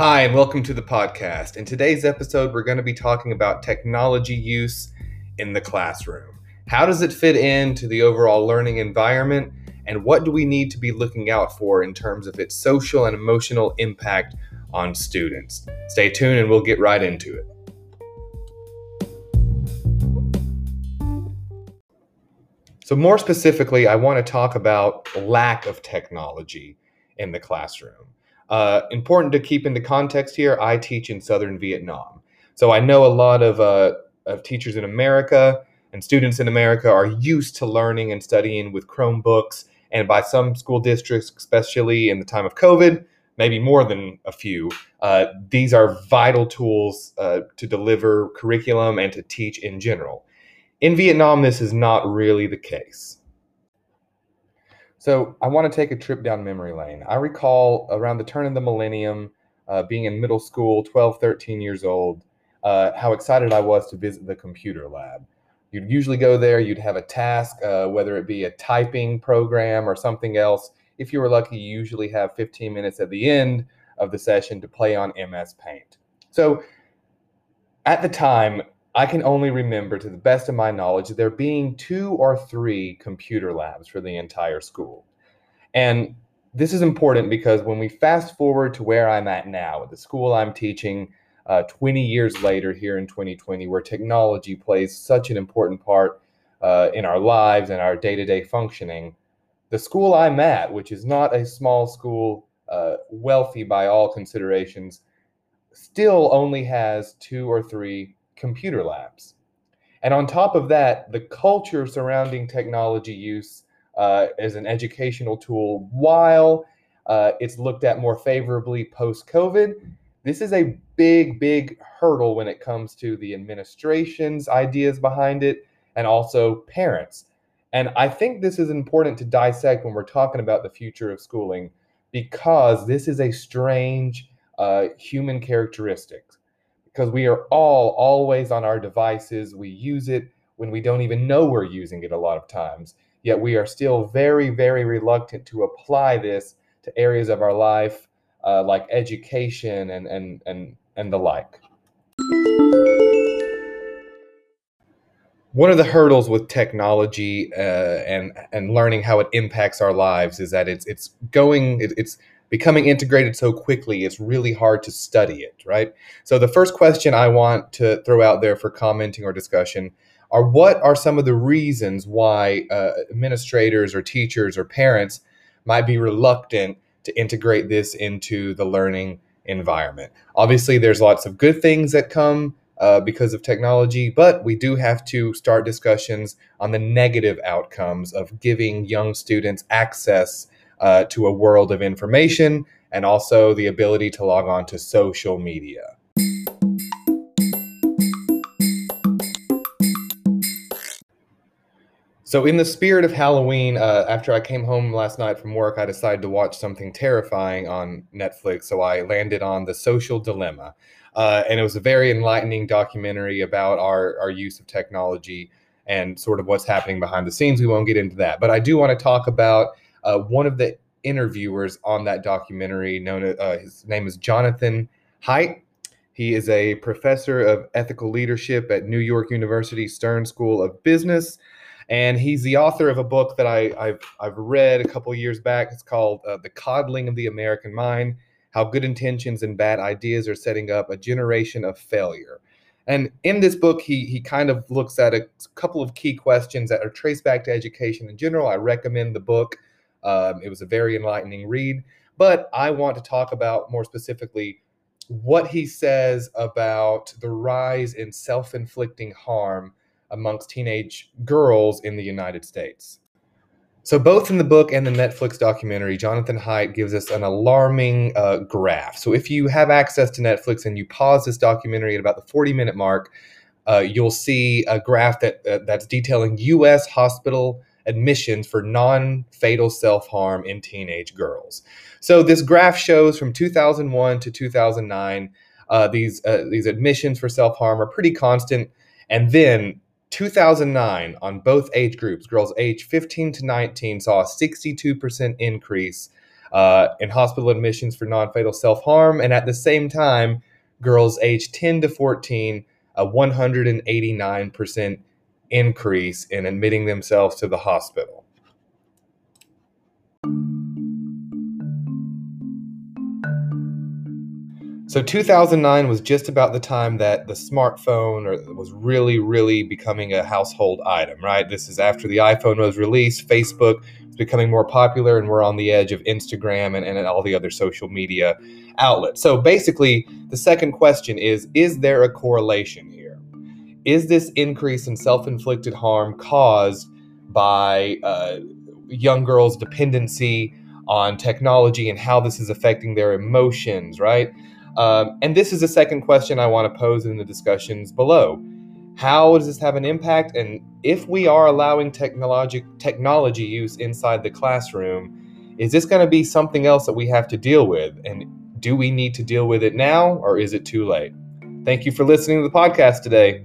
Hi, and welcome to the podcast. In today's episode, we're going to be talking about technology use in the classroom. How does it fit into the overall learning environment? And what do we need to be looking out for in terms of its social and emotional impact on students? Stay tuned and we'll get right into it. So, more specifically, I want to talk about lack of technology in the classroom. Uh, important to keep into context here, I teach in southern Vietnam. So I know a lot of, uh, of teachers in America and students in America are used to learning and studying with Chromebooks. And by some school districts, especially in the time of COVID, maybe more than a few, uh, these are vital tools uh, to deliver curriculum and to teach in general. In Vietnam, this is not really the case. So I want to take a trip down memory lane. I recall around the turn of the millennium, uh, being in middle school, 12, 13 years old, uh, how excited I was to visit the computer lab. You'd usually go there, you'd have a task, uh, whether it be a typing program or something else. If you were lucky, you usually have 15 minutes at the end of the session to play on MS Paint. So at the time, I can only remember, to the best of my knowledge, there being two or three computer labs for the entire school. And this is important because when we fast forward to where I'm at now, at the school I'm teaching uh, 20 years later here in 2020, where technology plays such an important part uh, in our lives and our day to day functioning, the school I'm at, which is not a small school, uh, wealthy by all considerations, still only has two or three computer labs. And on top of that, the culture surrounding technology use uh, as an educational tool, while uh, it's looked at more favorably post COVID, this is a big, big hurdle when it comes to the administration's ideas behind it and also parents. And I think this is important to dissect when we're talking about the future of schooling because this is a strange uh, human characteristic because we are all always on our devices. We use it when we don't even know we're using it a lot of times. Yet we are still very, very reluctant to apply this to areas of our life uh, like education and, and, and, and the like. One of the hurdles with technology uh, and and learning how it impacts our lives is that it's it's going it, it's becoming integrated so quickly, it's really hard to study it, right? So, the first question I want to throw out there for commenting or discussion are what are some of the reasons why uh, administrators or teachers or parents might be reluctant to integrate this into the learning environment? Obviously, there's lots of good things that come uh, because of technology, but we do have to start discussions on the negative outcomes of giving young students access uh, to a world of information and also the ability to log on to social media. So, in the spirit of Halloween, uh, after I came home last night from work, I decided to watch something terrifying on Netflix. So, I landed on The Social Dilemma. Uh, and it was a very enlightening documentary about our, our use of technology and sort of what's happening behind the scenes. We won't get into that. But I do want to talk about uh, one of the interviewers on that documentary. Known uh, his name is Jonathan Haidt. He is a professor of ethical leadership at New York University Stern School of Business, and he's the author of a book that I, have I've read a couple years back. It's called uh, "The Coddling of the American Mind: How Good Intentions and Bad Ideas Are Setting Up a Generation of Failure." And in this book, he he kind of looks at a couple of key questions that are traced back to education in general. I recommend the book. Um, it was a very enlightening read. But I want to talk about more specifically what he says about the rise in self inflicting harm amongst teenage girls in the United States. So, both in the book and the Netflix documentary, Jonathan Haidt gives us an alarming uh, graph. So, if you have access to Netflix and you pause this documentary at about the 40 minute mark, uh, you'll see a graph that uh, that's detailing U.S. hospital admissions for non fatal self harm in teenage girls. So this graph shows from 2001 to 2009, uh, these uh, these admissions for self harm are pretty constant, and then 2009 on both age groups, girls age 15 to 19 saw a 62% increase uh, in hospital admissions for non fatal self harm, and at the same time, girls aged 10 to 14, a 189% increase in admitting themselves to the hospital. So 2009 was just about the time that the smartphone was really, really becoming a household item, right? This is after the iPhone was released, Facebook is becoming more popular, and we're on the edge of Instagram and, and all the other social media outlets. So basically, the second question is Is there a correlation? Is this increase in self inflicted harm caused by uh, young girls' dependency on technology and how this is affecting their emotions, right? Um, and this is the second question I want to pose in the discussions below. How does this have an impact? And if we are allowing technology technology use inside the classroom, is this going to be something else that we have to deal with? And do we need to deal with it now or is it too late? Thank you for listening to the podcast today.